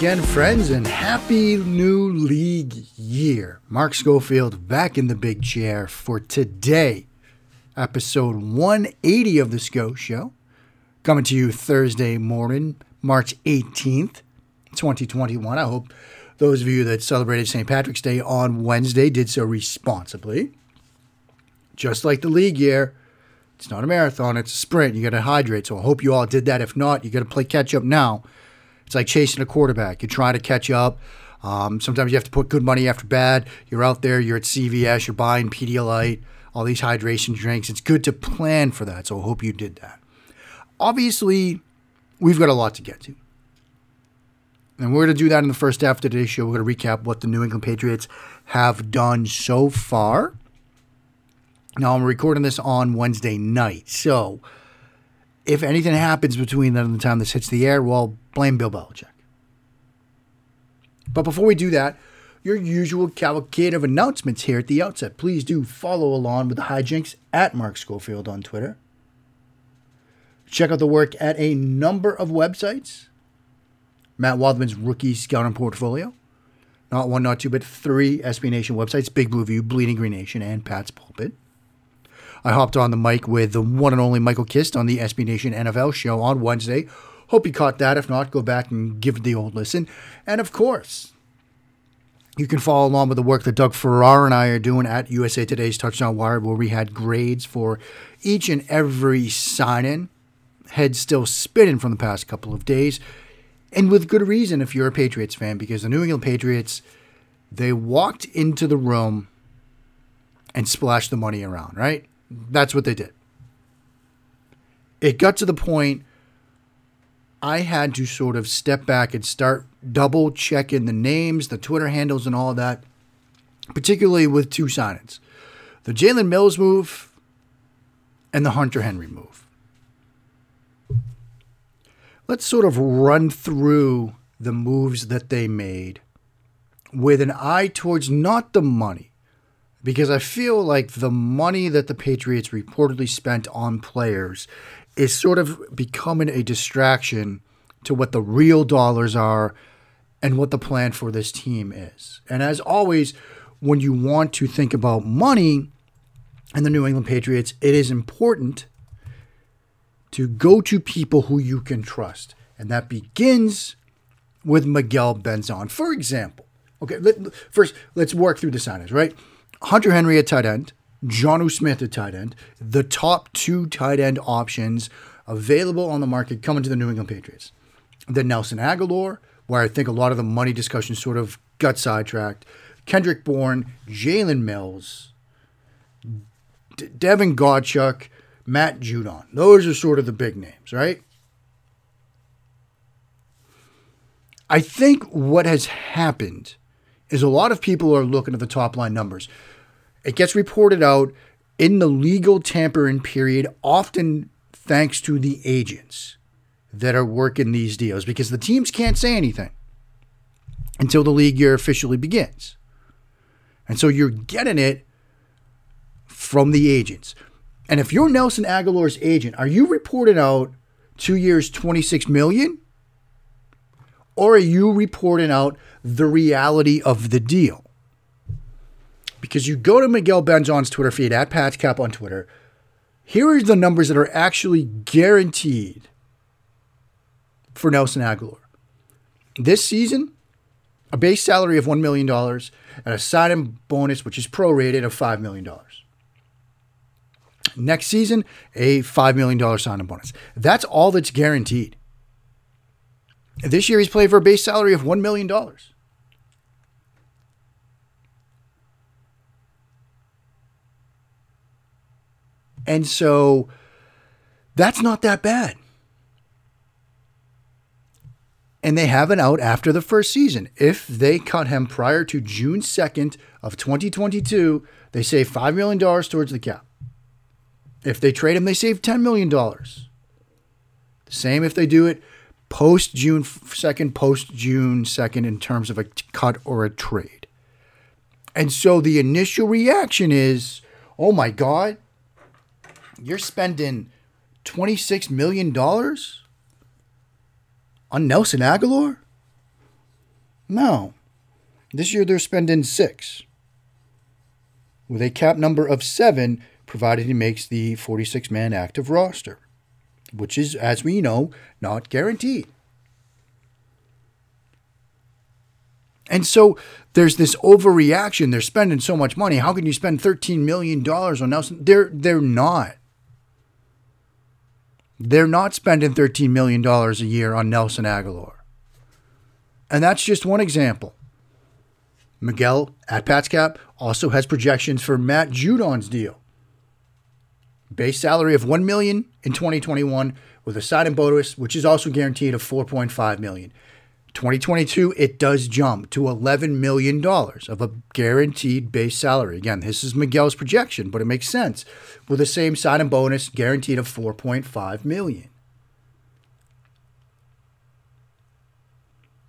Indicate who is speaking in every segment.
Speaker 1: again, friends, and happy new league year. Mark Schofield back in the big chair for today, episode 180 of the Sco Show, coming to you Thursday morning, March 18th, 2021. I hope those of you that celebrated St. Patrick's Day on Wednesday did so responsibly. Just like the league year, it's not a marathon, it's a sprint. You got to hydrate. So I hope you all did that. If not, you got to play catch up now. It's like chasing a quarterback. You try to catch up. Um, sometimes you have to put good money after bad. You're out there, you're at CVS, you're buying Pedialyte, all these hydration drinks. It's good to plan for that. So I hope you did that. Obviously, we've got a lot to get to. And we're going to do that in the first half of today's show. We're going to recap what the New England Patriots have done so far. Now, I'm recording this on Wednesday night. So, if anything happens between then and the time this hits the air, well, blame Bill Belichick. But before we do that, your usual cavalcade of announcements here at the outset. Please do follow along with the hijinks at Mark Schofield on Twitter. Check out the work at a number of websites. Matt Waldman's rookie scouting portfolio. Not one, not two, but three SB Nation websites Big Blue View, Bleeding Green Nation, and Pat's Pulpit. I hopped on the mic with the one and only Michael Kist on the SB Nation NFL show on Wednesday. Hope you caught that. If not, go back and give it the old listen. And of course, you can follow along with the work that Doug Farrar and I are doing at USA Today's Touchdown Wire, where we had grades for each and every sign in. Head still spinning from the past couple of days. And with good reason if you're a Patriots fan, because the New England Patriots, they walked into the room and splashed the money around, right? That's what they did. It got to the point I had to sort of step back and start double checking the names, the Twitter handles, and all that, particularly with two signings the Jalen Mills move and the Hunter Henry move. Let's sort of run through the moves that they made with an eye towards not the money, because I feel like the money that the Patriots reportedly spent on players is sort of becoming a distraction to what the real dollars are and what the plan for this team is. And as always, when you want to think about money and the New England Patriots, it is important to go to people who you can trust. And that begins with Miguel Benzan. For example, okay, let, first let's work through the signings, right? Hunter Henry at tight end, Jonnu Smith at tight end, the top two tight end options available on the market coming to the New England Patriots. Then Nelson Agholor, where I think a lot of the money discussion sort of got sidetracked. Kendrick Bourne, Jalen Mills, Davon Godchaux, Matt Judon. Those are sort of the big names, right? I think what has happened is a lot of people are looking at the top line numbers. It gets reported out in the legal tampering period, often thanks to the agents that are working these deals, because the teams can't say anything until the league year officially begins. And so you're getting it from the agents. And if you're Nelson Agholor's agent, are you reporting out two years, 26 million? Or are you reporting out the reality of the deal? Because you go to Miguel Benzan's Twitter feed at PatsCap on Twitter. Here are the numbers that are actually guaranteed for Nelson Agholor. This season, a base salary of $1 million and a signing bonus, which is prorated, of $5 million. Next season, a $5 million signing bonus. That's all that's guaranteed. This year, he's played for a base salary of $1 million. And so that's not that bad. And they have an out after the first season. If they cut him prior to June 2nd of 2022, they save $5 million towards the cap. If they trade him, they save $10 million. Same if they do it post June 2nd, post June 2nd in terms of a cut or a trade. And so the initial reaction is, oh my God, you're spending $26 million on Nelson Agholor? No. This year they're spending six. With a cap number of seven, provided he makes the 46 man active roster, which is, as we know, not guaranteed. And so there's this overreaction. They're spending so much money. How can you spend $13 million on Nelson? They're they're not. They're not spending $13 million a year on Nelson Agholor. And that's just one example. Miguel at Pat's Cap also has projections for Matt Judon's deal. Base salary of 1 million in 2021 with a sign-in bonus, which is also guaranteed of $4.5 million. 2022, it does jump to $11 million of a guaranteed base salary. Again, this is Miguel's projection, but it makes sense with the same sign and bonus guaranteed of 4.5 million.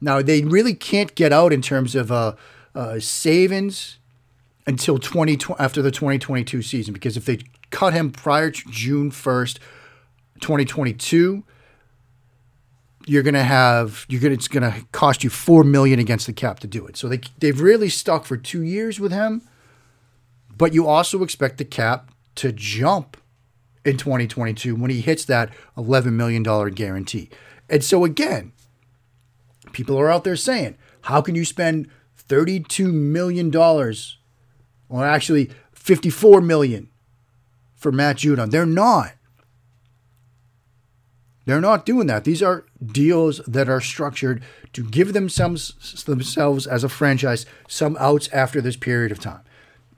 Speaker 1: Now, they really can't get out in terms of uh, uh, savings until 20, after the 2022 season because if they cut him prior to June 1st, 2022, you're going to have you're going it's going to cost you 4 million against the cap to do it. So they they've really stuck for 2 years with him. But you also expect the cap to jump in 2022 when he hits that 11 million dollar guarantee. And so again, people are out there saying, "How can you spend 32 million dollars or actually 54 million for Matt Judon?" They're not. They're not doing that. These are deals that are structured to give themselves themselves as a franchise some outs after this period of time.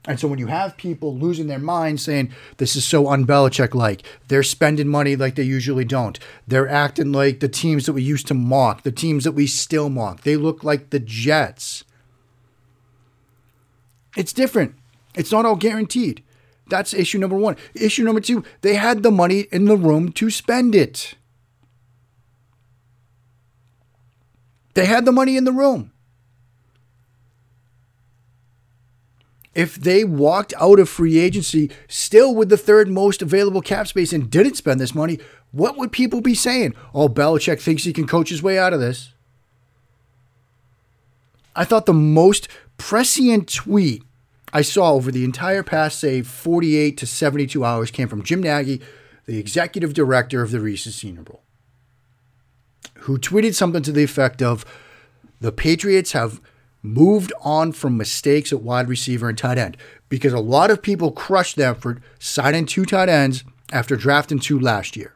Speaker 1: And so when you have people losing their minds saying this is so unBelichick like, they're spending money like they usually don't. They're acting like the teams that we used to mock, the teams that we still mock. They look like the Jets. It's different. It's not all guaranteed. That's issue number one. Issue number two, they had the money in the room to spend it. They had the money in the room. If they walked out of free agency still with the third most available cap space and didn't spend this money, what would people be saying? Oh, Belichick thinks he can coach his way out of this. I thought the most prescient tweet I saw over the entire past, say, 48 to 72 hours came from Jim Nagy, the executive director of the Reese's Senior Bowl who tweeted something to the effect of the Patriots have moved on from mistakes at wide receiver and tight end because a lot of people crushed them for signing two tight ends after drafting two last year.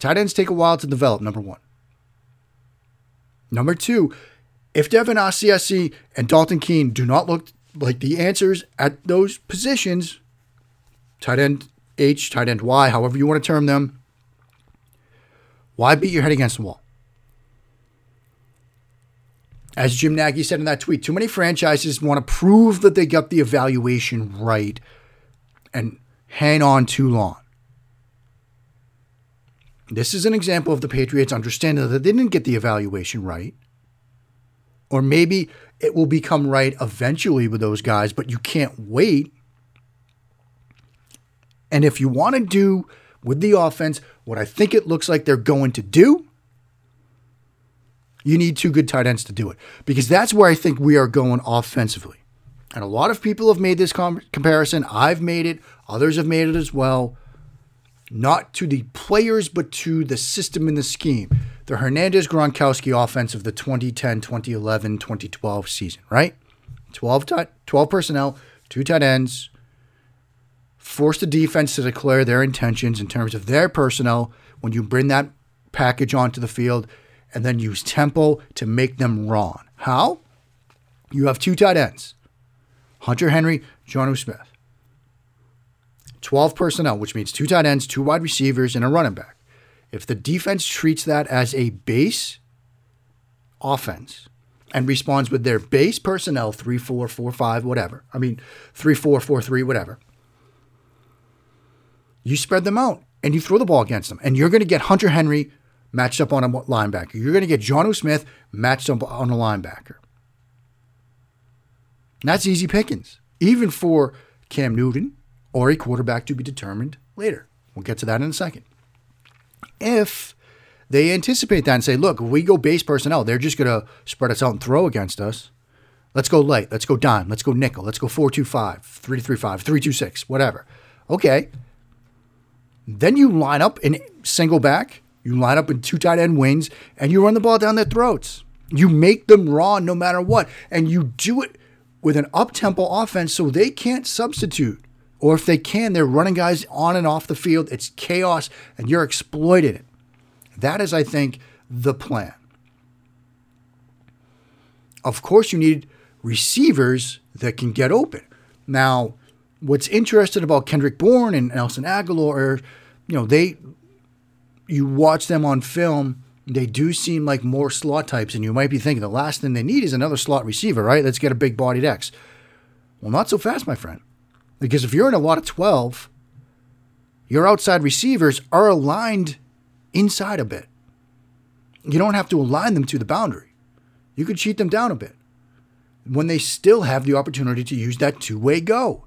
Speaker 1: Tight ends take a while to develop, number one. Number two, if Devin Asiasi and Dalton Keene do not look like the answers at those positions, tight end H, tight end Y, however you want to term them, why beat your head against the wall? As Jim Nagy said in that tweet, too many franchises want to prove that they got the evaluation right and hang on too long. This is an example of the Patriots understanding that they didn't get the evaluation right. Or maybe it will become right eventually with those guys, but you can't wait. And if you want to do with the offense what I think it looks like they're going to do, you need two good tight ends to do it because that's where I think we are going offensively. And a lot of people have made this com- comparison. I've made it, others have made it as well. Not to the players, but to the system and the scheme. The Hernandez Gronkowski offense of the 2010, 2011, 2012 season, right? 12, t- 12 personnel, two tight ends, force the defense to declare their intentions in terms of their personnel when you bring that package onto the field, and then use tempo to make them wrong. How? You have two tight ends Hunter Henry, Jonnu Smith. 12 personnel, which means two tight ends, two wide receivers, and a running back. If the defense treats that as a base offense and responds with their base personnel, 3 4, 4 5, whatever. I mean, 3 4, 4 3, whatever you spread them out and you throw the ball against them. And you're going to get Hunter Henry matched up on a linebacker. You're going to get Jonnu Smith matched up on a linebacker. And that's easy pickings, even for Cam Newton or a quarterback to be determined later. We'll get to that in a second. If They anticipate that and say, look, we go base personnel, they're just going to spread us out and throw against us. Let's go light. Let's go dime. Let's go nickel. Let's go 425, 335, 326, whatever. Okay. Then you line up in single back, you line up in two tight end wings, and you run the ball down their throats. You make them raw no matter what. And you do it with an up tempo offense so they can't substitute. Or if they can, they're running guys on and off the field. It's chaos, and you're exploiting it. That is, I think, the plan. Of course, you need receivers that can get open. Now, what's interesting about Kendrick Bourne and Nelson Agholor, you know, they you watch them on film, they do seem like more slot types, and you might be thinking the last thing they need is another slot receiver, right? Let's get a big bodied X. Well, not so fast, my friend. Because if you're in a lot of 12, your outside receivers are aligned inside a bit. You don't have to align them to the boundary. You could cheat them down a bit when they still have the opportunity to use that two way go.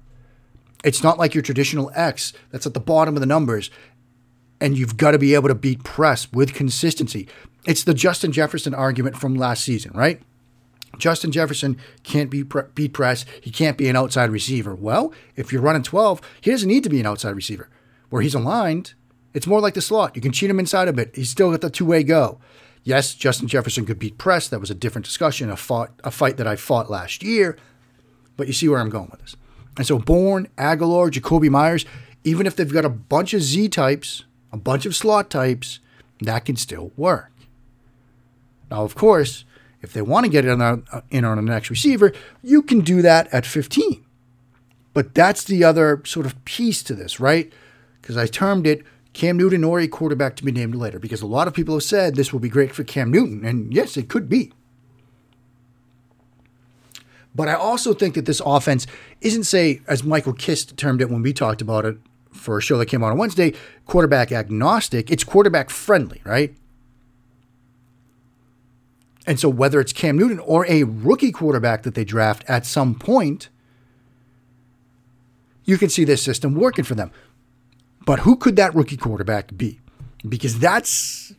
Speaker 1: It's not like your traditional X that's at the bottom of the numbers and you've got to be able to beat press with consistency. It's the Justin Jefferson argument from last season, right? Justin Jefferson can't be pre- beat press. He can't be an outside receiver. Well, if you're running 12, he doesn't need to be an outside receiver. Where he's aligned, it's more like the slot. You can cheat him inside a bit. He's still got the two way go. Yes, Justin Jefferson could beat press. That was a different discussion, a, fought, a fight that I fought last year. But you see where I'm going with this. And so Bourne, Agholor, Jakobi Meyers, even if they've got a bunch of Z types, a bunch of slot types, that can still work. Now, of course, if they want to get in on, uh, in on the next receiver, you can do that at 15. But that's the other sort of piece to this, right? Because I termed it Cam Newton or a quarterback to be named later because a lot of people have said this will be great for Cam Newton. And yes, it could be. But I also think that this offense isn't, say, as Michael Kist termed it when we talked about it for a show that came out on Wednesday, quarterback agnostic. It's quarterback friendly, right? And so whether it's Cam Newton or a rookie quarterback that they draft at some point, you can see this system working for them. But who could that rookie quarterback be? Because that's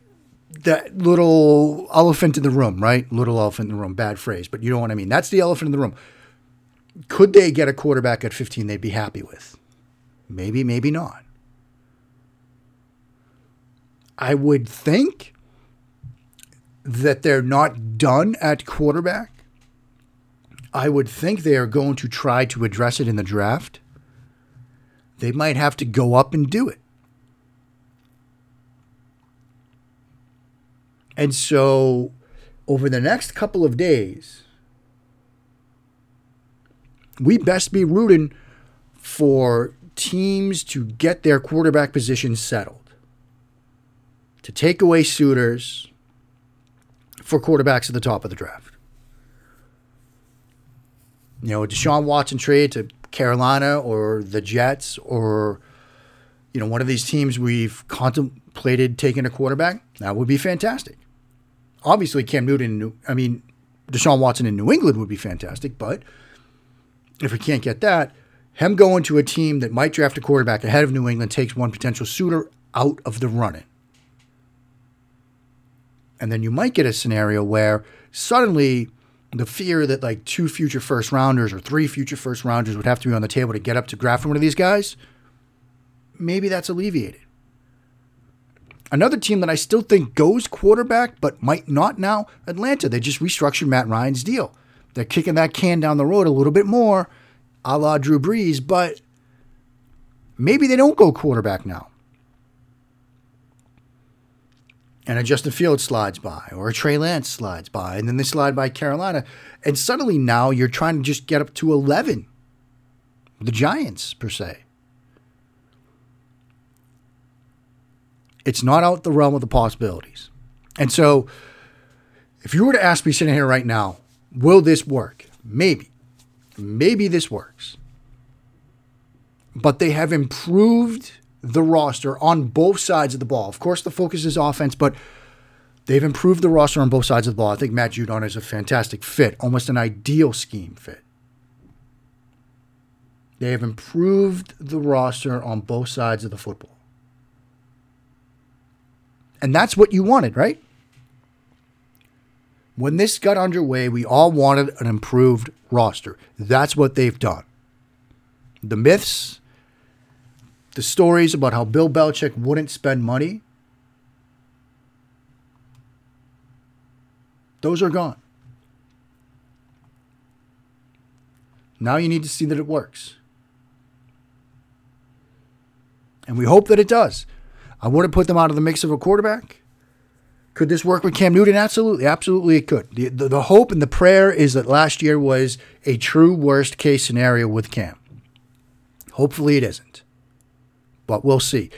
Speaker 1: that little elephant in the room, right? Little elephant in the room, bad phrase, but you know what I mean. That's the elephant in the room. Could they get a quarterback at 15 they'd be happy with? Maybe, maybe not. I would think that they're not done at quarterback. I would think they are going to try to address it in the draft they might have to go up and do it. And so, over the next couple of days, we best be rooting for teams to get their quarterback position settled, to take away suitors for quarterbacks at the top of the draft. You know, Deshaun Watson trade to Carolina or the Jets or you know one of these teams we've contemplated taking a quarterback, that would be fantastic. Obviously, Cam Newton, I mean, Deshaun Watson in New England would be fantastic, but if we can't get that, him going to a team that might draft a quarterback ahead of New England takes one potential suitor out of the running. And then you might get a scenario where suddenly the fear that like two future first rounders or three future first rounders would have to be on the table to get up to draft one of these guys, maybe that's alleviated. Another team that I still think goes quarterback, but might not now, Atlanta. They just restructured Matt Ryan's deal. They're kicking that can down the road a little bit more, a la Drew Brees, but maybe they don't go quarterback now and a Justin Fields slides by or a Trey Lance slides by, and then they slide by Carolina. And suddenly now you're trying to just get up to 11. The Giants, per se. It's not out the realm of the possibilities. And so, if you were to ask me sitting here right now, will this work? Maybe. Maybe this works. But they have improved the roster on both sides of the ball. Of course, the focus is offense, but they've improved the roster on both sides of the ball. I think Matt Judon is a fantastic fit, almost an ideal scheme fit. They have improved the roster on both sides of the football. And that's what you wanted, right? When this got underway, we all wanted an improved roster. That's what they've done. The myths, the stories about how Bill Belichick wouldn't spend money, those are gone. Now you need to see that it works. And we hope that it does. I wouldn't put them out of the mix of a quarterback. Could this work with Cam Newton? Absolutely. Absolutely, it could. The, the, the hope and the prayer is that last year was a true worst case scenario with Cam. Hopefully, it isn't. But we'll see.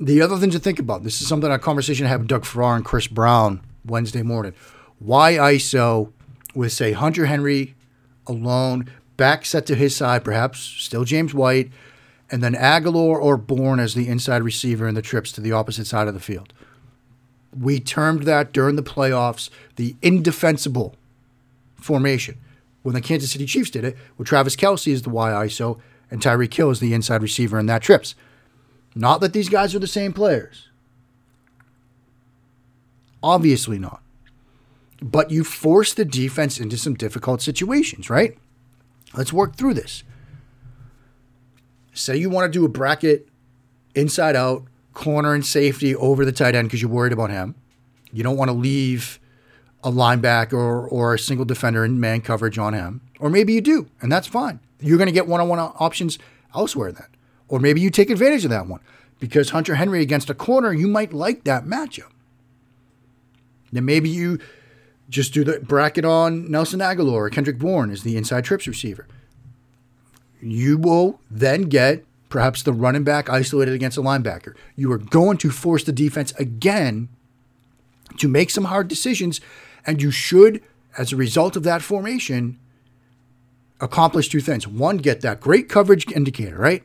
Speaker 1: The other thing to think about this is something a conversation I had with Doug Farrar and Chris Brown Wednesday morning. Why ISO with, say, Hunter Henry alone, back set to his side, perhaps still James White, and then Agholor or Bourne as the inside receiver in the trips to the opposite side of the field. We termed that during the playoffs the indefensible formation. When the Kansas City Chiefs did it, with Travis Kelce as the Y ISO and Tyreek Hill as the inside receiver in that trips. Not that these guys are the same players. Obviously not. But you force the defense into some difficult situations, right? Let's work through this. Say you want to do a bracket inside out, corner and safety over the tight end because you're worried about him. You don't want to leave a linebacker or, or a single defender in man coverage on him. Or maybe you do, and that's fine. You're going to get one on one options elsewhere then. Or maybe you take advantage of that one because Hunter Henry against a corner, you might like that matchup. Then maybe you just do the bracket on Nelson Agholor or Kendrick Bourne as the inside trips receiver. You will then get perhaps the running back isolated against a linebacker. You are going to force the defense again to make some hard decisions, and you should, as a result of that formation, accomplish two things. One, get that great coverage indicator, right?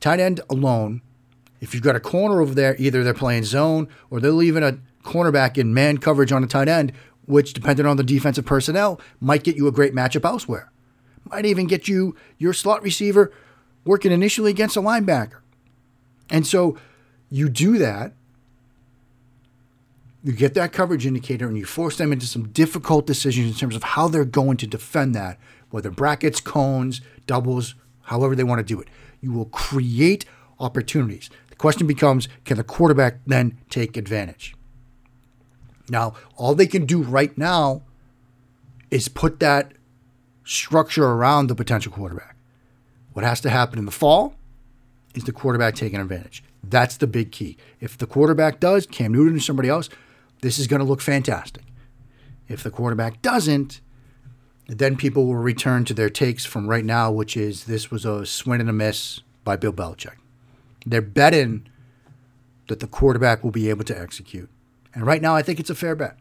Speaker 1: Tight end alone. If you've got a corner over there, either they're playing zone or they're leaving a cornerback in man coverage on a tight end which, depending on the defensive personnel, might get you a great matchup elsewhere. Might even get you your slot receiver working initially against a linebacker. And so you do that, you get that coverage indicator, and you force them into some difficult decisions in terms of how they're going to defend that, whether brackets, cones, doubles, however they want to do it. You will create opportunities. The question becomes can the quarterback then take advantage? Now, all they can do right now is put that structure around the potential quarterback. What has to happen in the fall is the quarterback taking advantage. That's the big key. If the quarterback does, Cam Newton or somebody else, this is going to look fantastic. If the quarterback doesn't, then people will return to their takes from right now, which is this was a swing and a miss by Bill Belichick. They're betting that the quarterback will be able to execute. And right now, I think it's a fair bet.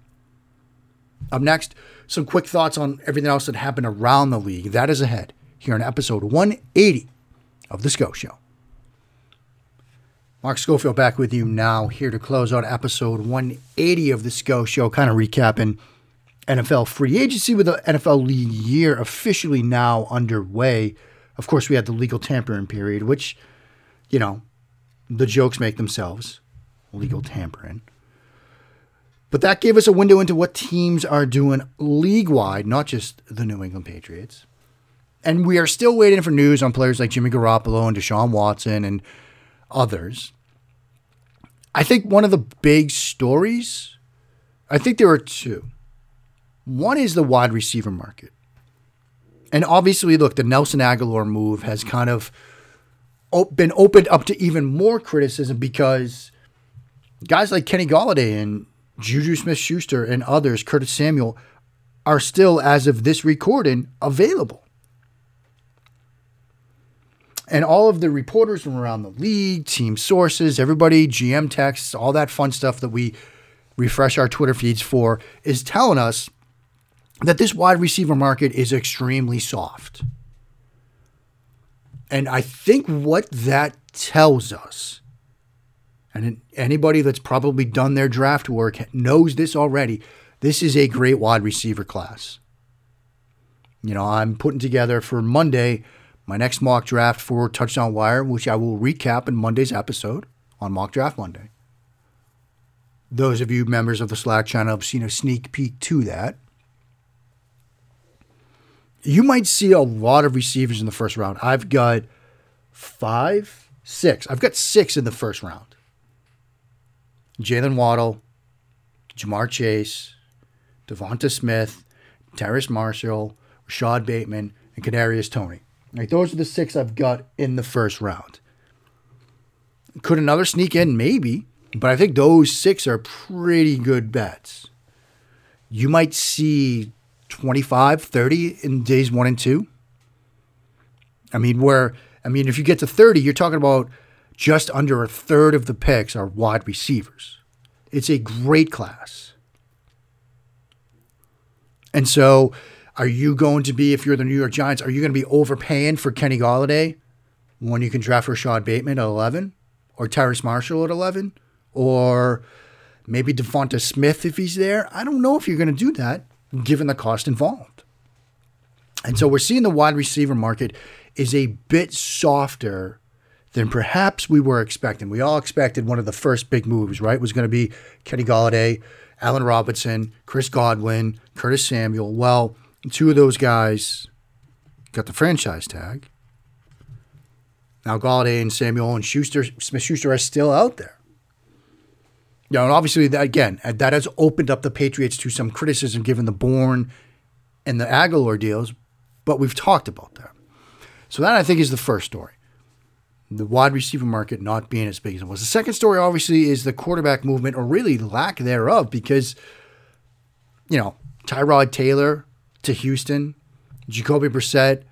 Speaker 1: Up next, some quick thoughts on everything else that happened around the league. That is ahead here in episode 180 of The SCO Show. Mark Schofield back with you now, here to close out episode 180 of The SCO Show, kind of recapping NFL free agency with the NFL league year officially now underway. Of course, we had the legal tampering period, which, you know, the jokes make themselves legal tampering. But that gave us a window into what teams are doing league wide, not just the New England Patriots. And we are still waiting for news on players like Jimmy Garoppolo and Deshaun Watson and others. I think one of the big stories, I think there are two. One is the wide receiver market. And obviously, look, the Nelson Agholor move has kind of been opened up to even more criticism because guys like Kenny Golladay and Juju Smith Schuster and others, Curtis Samuel, are still, as of this recording, available. And all of the reporters from around the league, team sources, everybody, GM texts, all that fun stuff that we refresh our Twitter feeds for is telling us that this wide receiver market is extremely soft. And I think what that tells us and anybody that's probably done their draft work knows this already. This is a great wide receiver class. You know, I'm putting together for Monday my next mock draft for Touchdown Wire, which I will recap in Monday's episode on Mock Draft Monday. Those of you members of the Slack channel have seen a sneak peek to that. You might see a lot of receivers in the first round. I've got five, six. I've got six in the first round. Jaylen Waddle, Ja'Marr Chase, Devonta Smith, Terrace Marshall, Rashod Bateman, and Kadarius Toney. Like those are the six I've got in the first round. Could another sneak in? Maybe. But I think those six are pretty good bets. You might see 25, 30 in days one and two. I mean, where, I mean, if you get to 30, you're talking about just under a third of the picks are wide receivers. It's a great class. And so, are you going to be, if you're the New York Giants, are you going to be overpaying for Kenny Golladay when you can draft Rashod Bateman at 11 or Terrace Marshall at 11 or maybe Devonta Smith if he's there? I don't know if you're going to do that given the cost involved. And so we're seeing the wide receiver market is a bit softer than perhaps we were expecting. We all expected one of the first big moves, right? Was going to be Kenny Golladay, Allen Robinson, Chris Godwin, Curtis Samuel. Well, two of those guys got the franchise tag. Now Golladay and Samuel and Schuster, Smith Schuster are still out there. You know, and obviously, that, again, uh, that has opened up the Patriots to some criticism given the Bourne and the Agholor deals, but we've talked about that. So that I think is the first story the wide receiver market not being as big as it was. The second story, obviously, is the quarterback movement, or really lack thereof, because, you know, Tyrod Taylor to Houston, Jacoby Brissett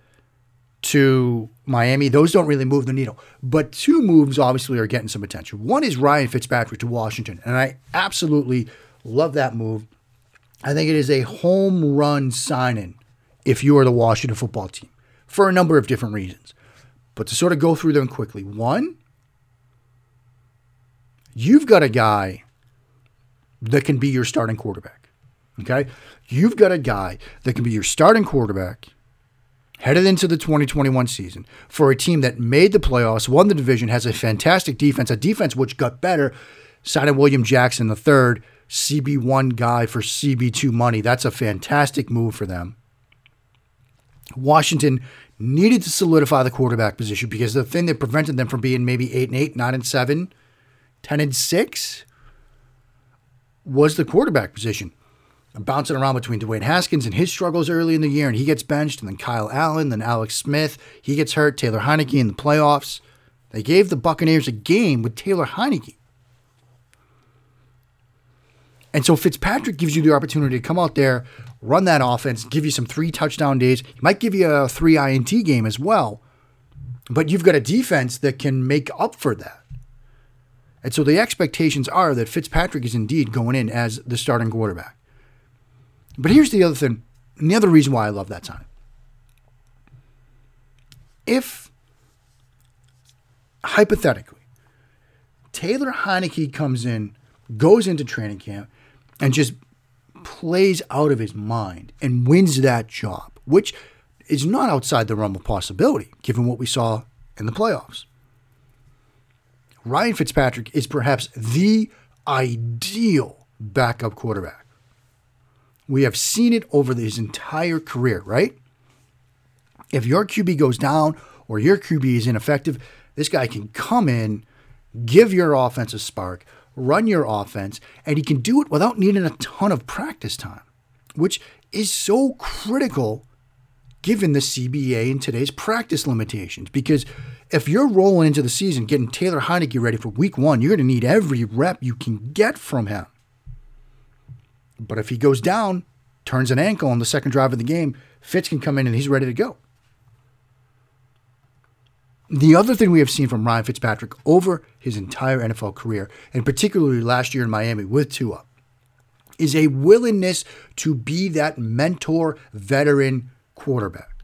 Speaker 1: to Miami, those don't really move the needle. But two moves, obviously, are getting some attention. One is Ryan Fitzpatrick to Washington, and I absolutely love that move. I think it is a home run signing if you are the Washington football team for a number of different reasons. But to sort of go through them quickly, one, you've got a guy that can be your starting quarterback. Okay? You've got a guy that can be your starting quarterback headed into the 2021 season for a team that made the playoffs, won the division, has a fantastic defense, a defense which got better, signing William Jackson the third, CB1 guy for CB2 money. That's a fantastic move for them. Washington needed to solidify the quarterback position because the thing that prevented them from being maybe 8 and 8, 9 and 7, 10 and 6 was the quarterback position. bouncing around between Dwayne Haskins and his struggles early in the year, and he gets benched, and then Kyle Allen, then Alex Smith, he gets hurt, Taylor Heinicke in the playoffs. They gave the Buccaneers a game with Taylor Heinicke. And so Fitzpatrick gives you the opportunity to come out there, run that offense, give you some three touchdown days. He might give you a three INT game as well. But you've got a defense that can make up for that. And so the expectations are that Fitzpatrick is indeed going in as the starting quarterback. But here's the other thing, and the other reason why I love that sign. If, hypothetically, Taylor Heinicke comes in, goes into training camp, and just plays out of his mind and wins that job, which is not outside the realm of possibility given what we saw in the playoffs. Ryan Fitzpatrick is perhaps the ideal backup quarterback. We have seen it over his entire career, right? If your QB goes down or your QB is ineffective, this guy can come in, give your offense a spark, run your offense, and he can do it without needing a ton of practice time, which is so critical given the CBA and today's practice limitations. Because if you're rolling into the season getting Taylor Heinicke ready for week one, you're going to need every rep you can get from him. But if he goes down, turns an ankle on the second drive of the game, Fitz can come in and he's ready to go. The other thing we have seen from Ryan Fitzpatrick over his entire NFL career, and particularly last year in Miami with Tua, is a willingness to be that mentor veteran quarterback.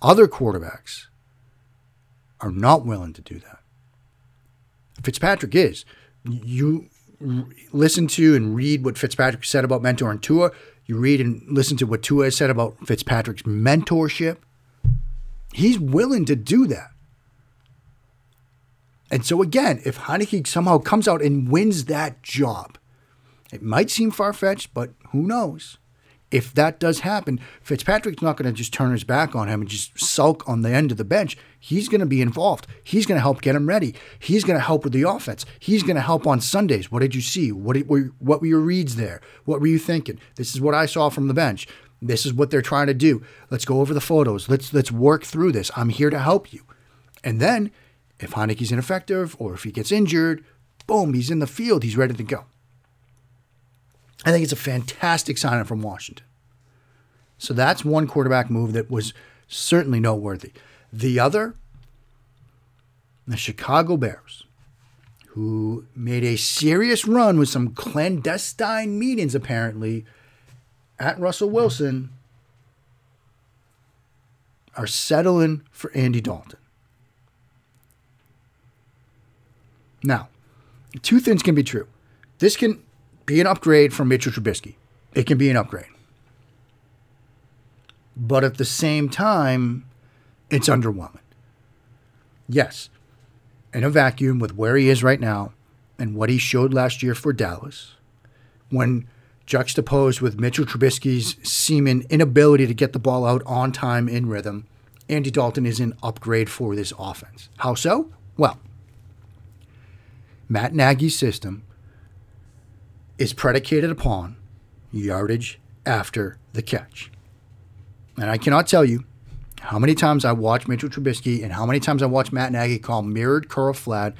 Speaker 1: Other quarterbacks are not willing to do that. Fitzpatrick is. You listen to and read what Fitzpatrick said about mentoring Tua. You read and listen to what Tua has said about Fitzpatrick's mentorship. He's willing to do that. And so again, if Heinicke somehow comes out and wins that job, It might seem far fetched, but who knows? If that does happen, Fitzpatrick's not going to just turn his back on him and just sulk on the end of the bench. He's going to be involved. He's going to help get him ready. He's going to help with the offense. He's going to help on Sundays. What did you see? What, did, what were your reads there? What were you thinking? This is what I saw from the bench. This is what they're trying to do. Let's go over the photos. Let's let's work through this. I'm here to help you. And then, if Heinicke's ineffective or if he gets injured, boom, he's in the field. He's ready to go. I think it's a fantastic signing from Washington. So that's one quarterback move that was certainly noteworthy. The other, the Chicago Bears, who made a serious run with some clandestine meetings apparently at Russell Wilson, are settling for Andy Dalton. Now, two things can be true. This can be an upgrade from Mitchell Trubisky. It can be an upgrade. But at the same time, it's underwhelming. Yes, in a vacuum with where he is right now and what he showed last year for Dallas, when juxtaposed with Mitchell Trubisky's seeming inability to get the ball out on time in rhythm, Andy Dalton is an upgrade for this offense. How so? Well, Matt Nagy's system is predicated upon yardage after the catch. And I cannot tell you how many times I watched Mitchell Trubisky and how many times I watched Matt Nagy call mirrored curl flat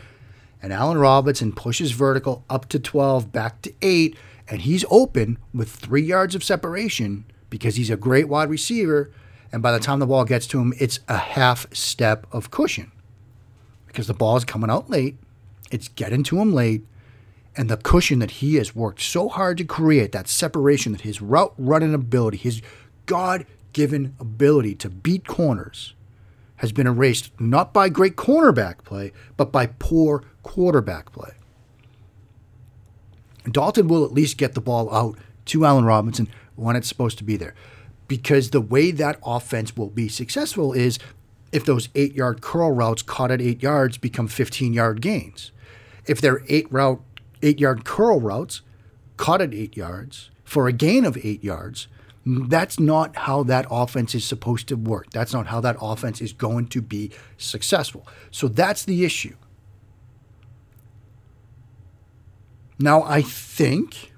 Speaker 1: and Allen Robinson pushes vertical up to 12, back to 8, and he's open with three yards of separation because he's a great wide receiver. And by the time the ball gets to him, it's a half step of cushion because the ball is coming out late, it's getting to him late, and the cushion that he has worked so hard to create, that separation, that his route running ability, his God given ability to beat corners, has been erased not by great cornerback play, but by poor quarterback play. Dalton will at least get the ball out to Allen Robinson when it's supposed to be there. Because the way that offense will be successful is if those eight yard curl routes caught at eight yards become 15 yard gains. If they're eight route eight yard curl routes, caught at eight yards for a gain of eight yards. That's not how that offense is supposed to work. That's not how that offense is going to be successful. So that's the issue. Now, I think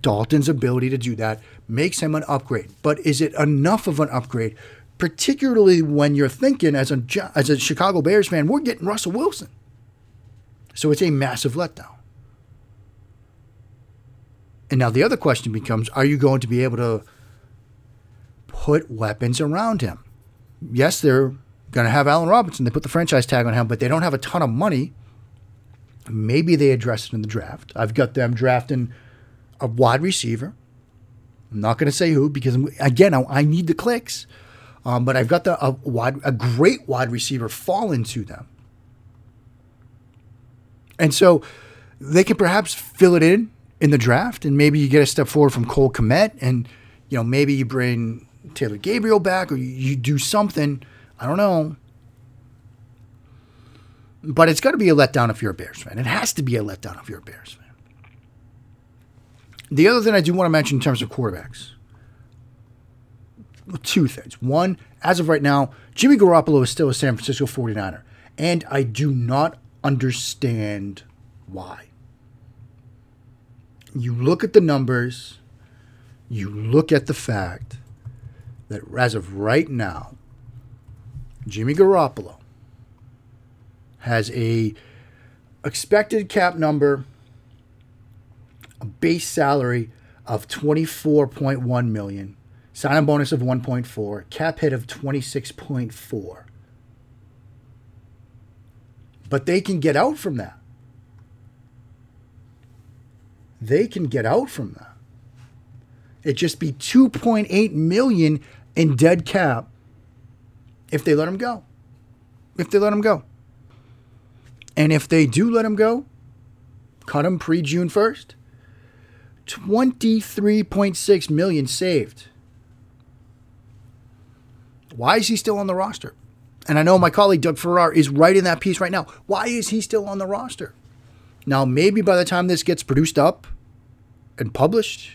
Speaker 1: Dalton's ability to do that makes him an upgrade, but is it enough of an upgrade? Particularly when you're thinking, as a, as a Chicago Bears fan, we're getting Russell Wilson. So it's a massive letdown. And now the other question becomes are you going to be able to put weapons around him? Yes, they're going to have Allen Robinson. They put the franchise tag on him, but they don't have a ton of money. Maybe they address it in the draft. I've got them drafting a wide receiver. I'm not going to say who because, again, I, I need the clicks. Um, but I've got the, a, wide, a great wide receiver fall into them. And so they can perhaps fill it in in the draft, and maybe you get a step forward from Cole Kmet, and you know maybe you bring Taylor Gabriel back, or you, you do something. I don't know, but it's got to be a letdown if you're a Bears fan. It has to be a letdown if you're a Bears fan. The other thing I do want to mention in terms of quarterbacks, two things. One, as of right now, Jimmy Garoppolo is still a San Francisco 49er, and I do not understand why you look at the numbers, you look at the fact that as of right now, Jimmy Garoppolo has a expected cap number, a base salary of 24.1 million, sign-on bonus of 1.4, cap hit of 26.4. But they can get out from that they can get out from that. It'd just be 2.8 million in dead cap if they let him go. If they let him go. And if they do let him go, cut him pre June 1st, 23.6 million saved. Why is he still on the roster? And I know my colleague Doug Farrar is writing that piece right now. Why is he still on the roster? Now, maybe by the time this gets produced up, and published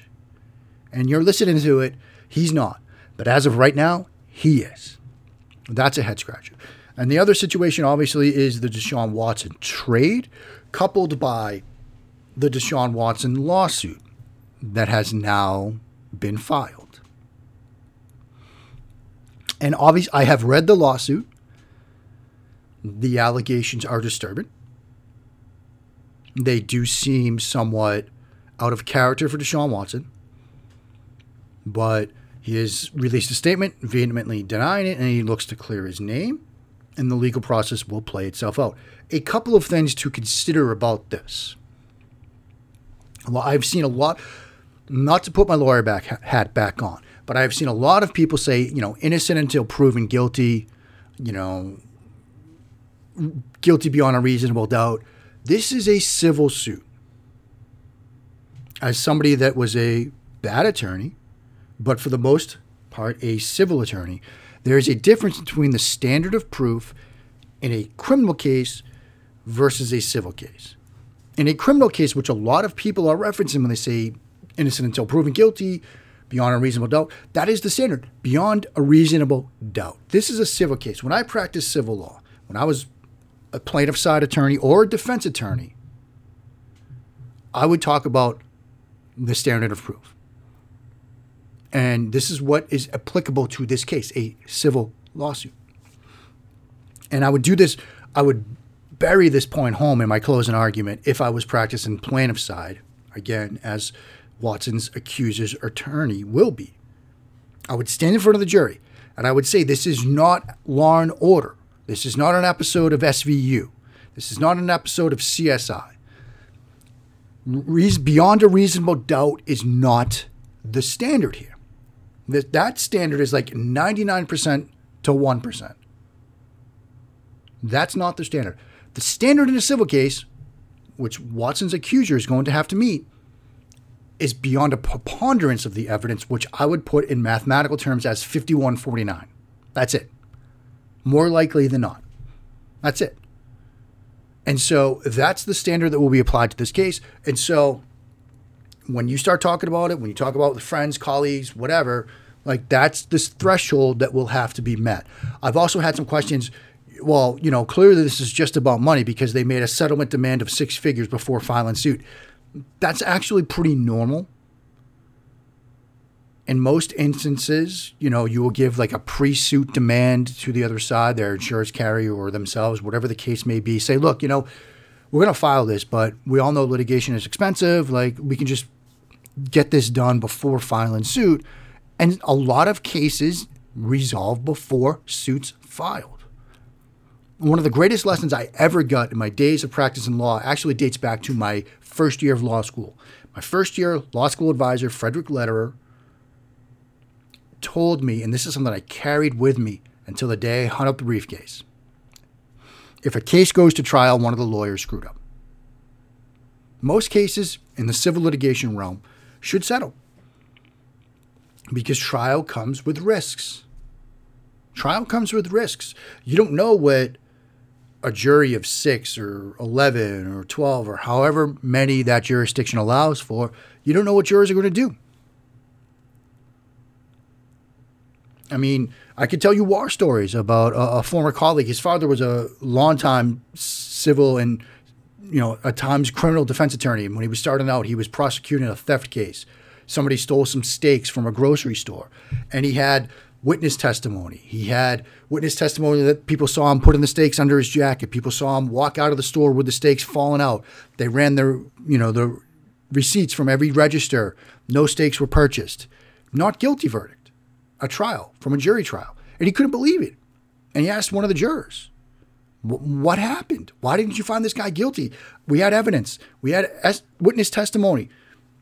Speaker 1: and you're listening to it, he's not. But as of right now, he is. That's a head scratcher. And the other situation, obviously, is the Deshaun Watson trade, coupled by the Deshaun Watson lawsuit that has now been filed. And obviously, I have read the lawsuit. The allegations are disturbing. They do seem somewhat out of character for Deshaun Watson. But he has released a statement vehemently denying it, and he looks to clear his name, and the legal process will play itself out. A couple of things to consider about this. Well, I've seen a lot, not to put my lawyer back hat back on, but I've seen a lot of people say, you know, innocent until proven guilty, you know, guilty beyond a reasonable doubt. This is a civil suit. As somebody that was a bad attorney, but for the most part, a civil attorney, there is a difference between the standard of proof in a criminal case versus a civil case. In a criminal case, which a lot of people are referencing when they say innocent until proven guilty, beyond a reasonable doubt, that is the standard, beyond a reasonable doubt. This is a civil case. When I practiced civil law, when I was a plaintiff side attorney or a defense attorney, I would talk about the standard of proof. And this is what is applicable to this case a civil lawsuit. And I would do this, I would bury this point home in my closing argument if I was practicing plaintiff side, again, as Watson's accuser's attorney will be. I would stand in front of the jury and I would say, This is not law and order. This is not an episode of SVU. This is not an episode of CSI. Re- beyond a reasonable doubt is not the standard here. That, that standard is like 99% to 1%. That's not the standard. The standard in a civil case, which Watson's accuser is going to have to meet, is beyond a preponderance of the evidence, which I would put in mathematical terms as 5149. That's it. More likely than not. That's it. And so that's the standard that will be applied to this case. And so when you start talking about it, when you talk about with friends, colleagues, whatever, like that's this threshold that will have to be met. I've also had some questions. Well, you know, clearly this is just about money because they made a settlement demand of six figures before filing suit. That's actually pretty normal. In most instances, you know, you will give like a pre suit demand to the other side, their insurance carrier or themselves, whatever the case may be. Say, look, you know, we're going to file this, but we all know litigation is expensive. Like, we can just get this done before filing suit. And a lot of cases resolve before suits filed. One of the greatest lessons I ever got in my days of practice in law actually dates back to my first year of law school. My first year law school advisor, Frederick Lederer, told me, and this is something I carried with me until the day I hung up the briefcase. If a case goes to trial, one of the lawyers screwed up. Most cases in the civil litigation realm should settle because trial comes with risks. Trial comes with risks. You don't know what a jury of six or 11 or 12 or however many that jurisdiction allows for, you don't know what jurors are going to do. I mean, I could tell you war stories about a, a former colleague. His father was a longtime civil and, you know, at times criminal defense attorney. And when he was starting out, he was prosecuting a theft case. Somebody stole some steaks from a grocery store, and he had witness testimony. He had witness testimony that people saw him putting the steaks under his jacket. People saw him walk out of the store with the steaks falling out. They ran their, you know, the receipts from every register. No steaks were purchased. Not guilty verdict. A trial from a jury trial. And he couldn't believe it. And he asked one of the jurors, what happened? Why didn't you find this guy guilty? We had evidence. We had witness testimony.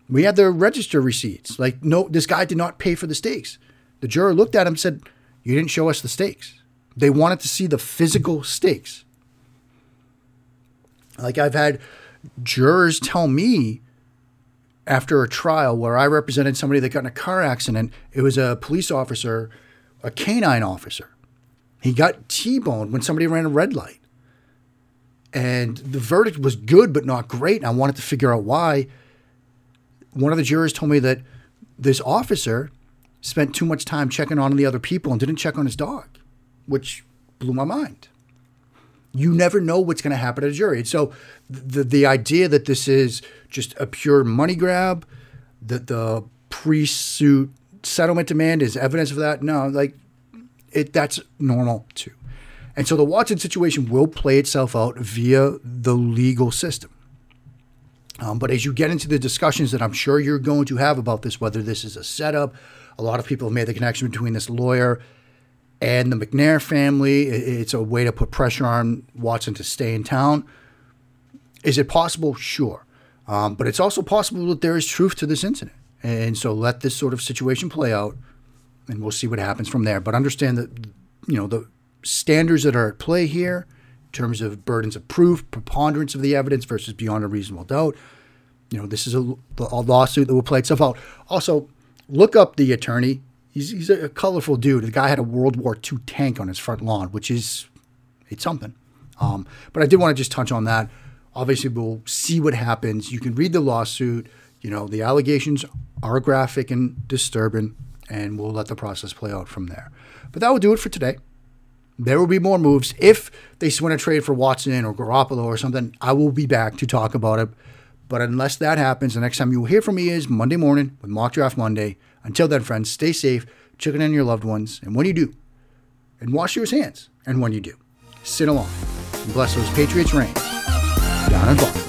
Speaker 1: We had the register receipts. Like, no, this guy did not pay for the steaks. The juror looked at him and said, You didn't show us the steaks. They wanted to see the physical steaks. Like, I've had jurors tell me after a trial where I represented somebody that got in a car accident, it was a police officer, a canine officer. He got T boned when somebody ran a red light. And the verdict was good, but not great. And I wanted to figure out why one of the jurors told me that this officer spent too much time checking on the other people and didn't check on his dog, which blew my mind. You never know what's going to happen at a jury. And So the the idea that this is just a pure money grab, that the pre-suit settlement demand is evidence of that, no, like it that's normal too. And so the Watson situation will play itself out via the legal system. Um, but as you get into the discussions that I'm sure you're going to have about this, whether this is a setup, a lot of people have made the connection between this lawyer and the McNair family. It's a way to put pressure on Watson to stay in town. Is it possible? Sure. Um, but it's also possible that there is truth to this incident. And so let this sort of situation play out and we'll see what happens from there. But understand that, you know, the standards that are at play here in terms of burdens of proof, preponderance of the evidence versus beyond a reasonable doubt. You know, this is a, a lawsuit that will play itself out. Also, look up the attorney. He's, he's a colorful dude. The guy had a World War II tank on his front lawn, which is it's something. Um, but I did want to just touch on that. Obviously, we'll see what happens. You can read the lawsuit. You know, the allegations are graphic and disturbing, and we'll let the process play out from there. But that will do it for today. There will be more moves. If they win a trade for Watson or Garoppolo or something, I will be back to talk about it. But unless that happens, the next time you will hear from me is Monday morning with Mock Draft Monday. Until then, friends, stay safe, check in on your loved ones, and when you do, and wash your hands, and when you do, sit along and bless those Patriots reigns down in Boston.